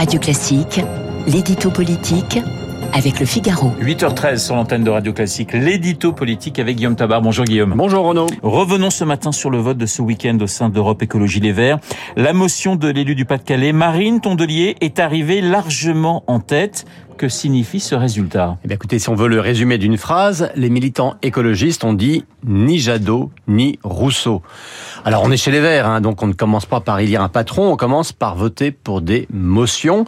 Radio Classique, l'édito politique avec le Figaro. 8h13 sur l'antenne de Radio Classique, l'édito politique avec Guillaume Tabar. Bonjour Guillaume. Bonjour Renaud. Revenons ce matin sur le vote de ce week-end au sein d'Europe Écologie Les Verts. La motion de l'élu du Pas-de-Calais, Marine Tondelier, est arrivée largement en tête. Que signifie ce résultat? Eh bien, écoutez, si on veut le résumer d'une phrase, les militants écologistes ont dit ni Jadot ni Rousseau. Alors, on est chez les Verts, hein, donc on ne commence pas par élire un patron, on commence par voter pour des motions.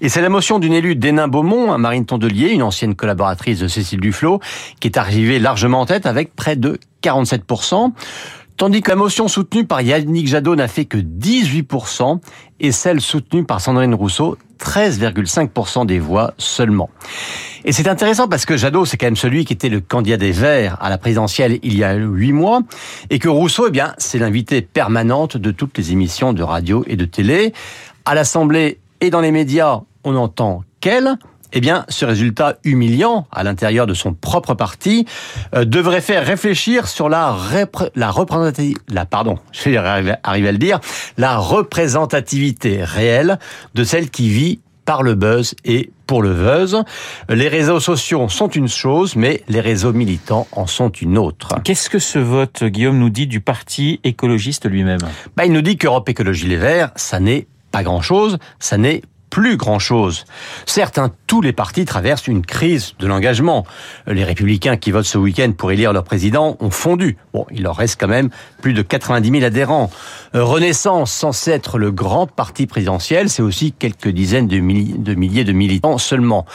Et c'est la motion d'une élue d'Hénin-Beaumont, hein, Marine Tondelier, une ancienne collaboratrice de Cécile Duflot, qui est arrivée largement en tête avec près de 47%. Tandis que la motion soutenue par Yannick Jadot n'a fait que 18% et celle soutenue par Sandrine Rousseau 13,5% des voix seulement. Et c'est intéressant parce que Jadot, c'est quand même celui qui était le candidat des Verts à la présidentielle il y a huit mois, et que Rousseau, eh bien, c'est l'invité permanente de toutes les émissions de radio et de télé. À l'Assemblée et dans les médias, on n'entend qu'elle, eh bien, ce résultat humiliant à l'intérieur de son propre parti euh, devrait faire réfléchir sur la, la représentativité, la, pardon, je vais arriver à le dire, la représentativité réelle de celle qui vit par le buzz et pour le buzz. Les réseaux sociaux sont une chose, mais les réseaux militants en sont une autre. Qu'est-ce que ce vote, Guillaume, nous dit du parti écologiste lui-même? Bah, Il nous dit qu'Europe Écologie Les Verts, ça n'est pas grand-chose, ça n'est plus grand-chose. Certes, tous les partis traversent une crise de l'engagement. Les républicains qui votent ce week-end pour élire leur président ont fondu. Bon, il leur reste quand même plus de 90 000 adhérents. Euh, Renaissance, censé être le grand parti présidentiel, c'est aussi quelques dizaines de milliers de militants seulement.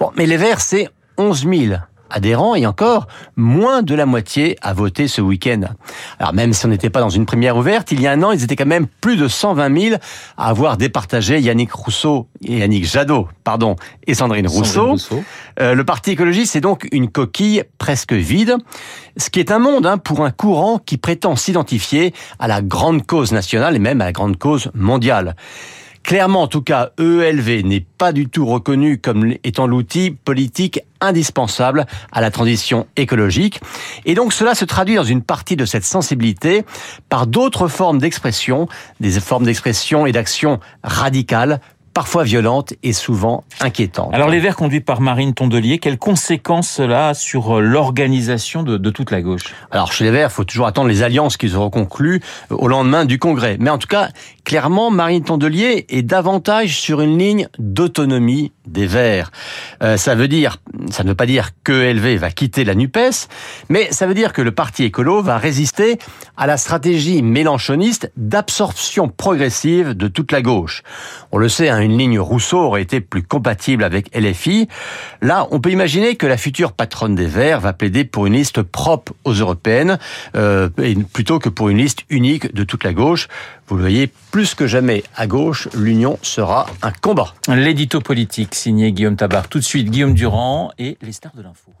Bon, mais les Verts, c'est 11 000 adhérents et encore moins de la moitié à voter ce week-end. Alors même si on n'était pas dans une première ouverte, il y a un an, ils étaient quand même plus de 120 000 à avoir départagé Yannick Rousseau et Yannick Jadot, pardon, et Sandrine Rousseau. Euh, le Parti écologiste, c'est donc une coquille presque vide, ce qui est un monde hein, pour un courant qui prétend s'identifier à la grande cause nationale et même à la grande cause mondiale. Clairement, en tout cas, EELV n'est pas du tout reconnu comme étant l'outil politique indispensable à la transition écologique. Et donc cela se traduit dans une partie de cette sensibilité par d'autres formes d'expression, des formes d'expression et d'action radicales parfois violente et souvent inquiétante. Alors les Verts conduits par Marine Tondelier, quelles conséquences cela a sur euh, l'organisation de, de, toute la gauche? Alors chez les Verts, il faut toujours attendre les alliances qu'ils auront conclues euh, au lendemain du Congrès. Mais en tout cas, clairement, Marine Tondelier est davantage sur une ligne d'autonomie des Verts. Euh, ça veut dire, ça ne veut pas dire que LV va quitter la NUPES, mais ça veut dire que le parti écolo va résister à la stratégie mélanchoniste d'absorption progressive de toute la gauche. On le sait, hein, une ligne Rousseau aurait été plus compatible avec LFI. Là, on peut imaginer que la future patronne des Verts va plaider pour une liste propre aux européennes, euh, plutôt que pour une liste unique de toute la gauche. Vous le voyez, plus que jamais à gauche, l'union sera un combat. L'édito politique signé Guillaume Tabar. Tout de suite, Guillaume Durand et les stars de l'info.